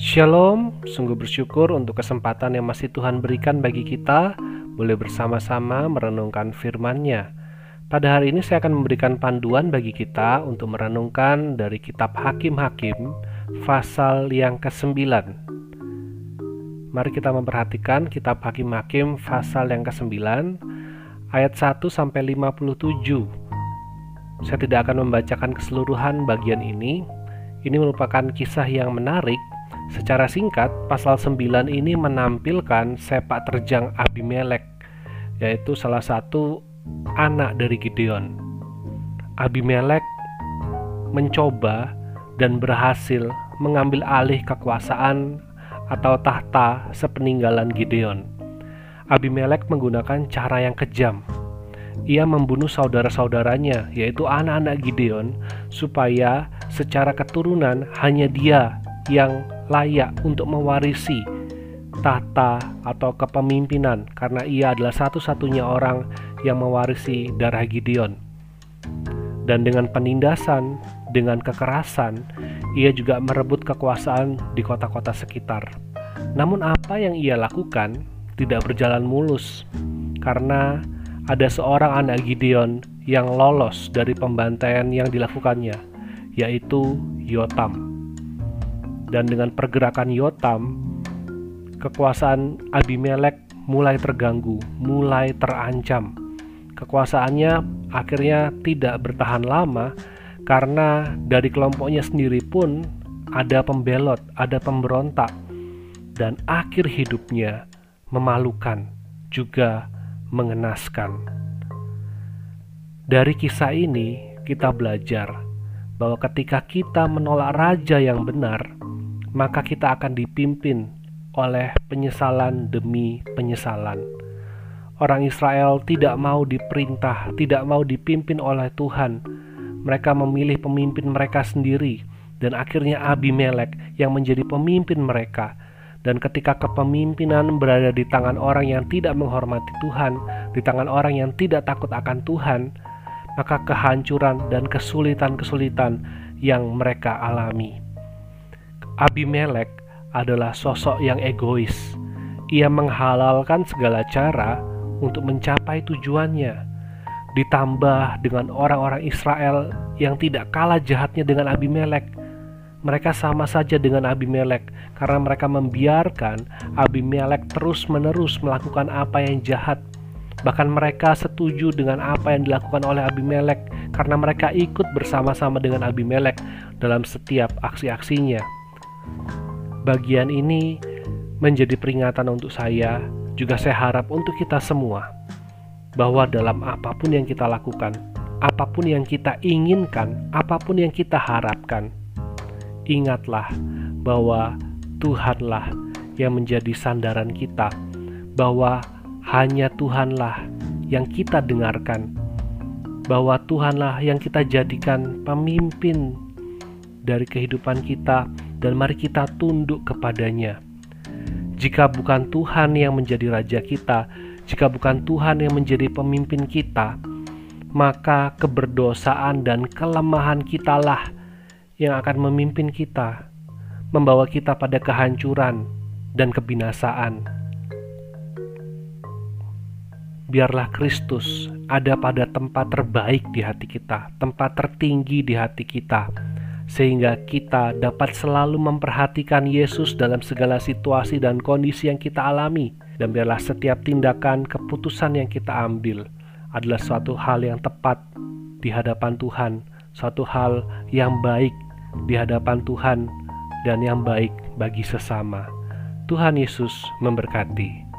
Shalom, sungguh bersyukur untuk kesempatan yang masih Tuhan berikan bagi kita boleh bersama-sama merenungkan firman-Nya. Pada hari ini saya akan memberikan panduan bagi kita untuk merenungkan dari kitab Hakim-Hakim pasal yang ke-9. Mari kita memperhatikan kitab Hakim-Hakim pasal yang ke-9 ayat 1 sampai 57. Saya tidak akan membacakan keseluruhan bagian ini. Ini merupakan kisah yang menarik Secara singkat, pasal 9 ini menampilkan sepak terjang Abimelek, yaitu salah satu anak dari Gideon. Abimelek mencoba dan berhasil mengambil alih kekuasaan atau tahta sepeninggalan Gideon. Abimelek menggunakan cara yang kejam. Ia membunuh saudara-saudaranya, yaitu anak-anak Gideon, supaya secara keturunan hanya dia yang layak untuk mewarisi tahta atau kepemimpinan karena ia adalah satu-satunya orang yang mewarisi darah Gideon. Dan dengan penindasan, dengan kekerasan, ia juga merebut kekuasaan di kota-kota sekitar. Namun apa yang ia lakukan tidak berjalan mulus karena ada seorang anak Gideon yang lolos dari pembantaian yang dilakukannya, yaitu Yotam dan dengan pergerakan Yotam, kekuasaan Abimelek mulai terganggu, mulai terancam. Kekuasaannya akhirnya tidak bertahan lama karena dari kelompoknya sendiri pun ada pembelot, ada pemberontak, dan akhir hidupnya memalukan, juga mengenaskan. Dari kisah ini, kita belajar bahwa ketika kita menolak raja yang benar, maka kita akan dipimpin oleh penyesalan demi penyesalan. Orang Israel tidak mau diperintah, tidak mau dipimpin oleh Tuhan. Mereka memilih pemimpin mereka sendiri, dan akhirnya Abimelek yang menjadi pemimpin mereka. Dan ketika kepemimpinan berada di tangan orang yang tidak menghormati Tuhan, di tangan orang yang tidak takut akan Tuhan, maka kehancuran dan kesulitan-kesulitan yang mereka alami. Abimelek adalah sosok yang egois. Ia menghalalkan segala cara untuk mencapai tujuannya. Ditambah dengan orang-orang Israel yang tidak kalah jahatnya dengan Abimelek. Mereka sama saja dengan Abimelek karena mereka membiarkan Abimelek terus-menerus melakukan apa yang jahat. Bahkan mereka setuju dengan apa yang dilakukan oleh Abimelek karena mereka ikut bersama-sama dengan Abimelek dalam setiap aksi-aksinya. Bagian ini menjadi peringatan untuk saya, juga saya harap untuk kita semua, bahwa dalam apa pun yang kita lakukan, apa pun yang kita inginkan, apa pun yang kita harapkan, ingatlah bahwa Tuhanlah yang menjadi sandaran kita, bahwa hanya Tuhanlah yang kita dengarkan, bahwa Tuhanlah yang kita jadikan pemimpin dari kehidupan kita dan mari kita tunduk kepadanya. Jika bukan Tuhan yang menjadi raja kita, jika bukan Tuhan yang menjadi pemimpin kita, maka keberdosaan dan kelemahan kitalah yang akan memimpin kita, membawa kita pada kehancuran dan kebinasaan. Biarlah Kristus ada pada tempat terbaik di hati kita, tempat tertinggi di hati kita sehingga kita dapat selalu memperhatikan Yesus dalam segala situasi dan kondisi yang kita alami, dan biarlah setiap tindakan keputusan yang kita ambil adalah suatu hal yang tepat di hadapan Tuhan, suatu hal yang baik di hadapan Tuhan, dan yang baik bagi sesama. Tuhan Yesus memberkati.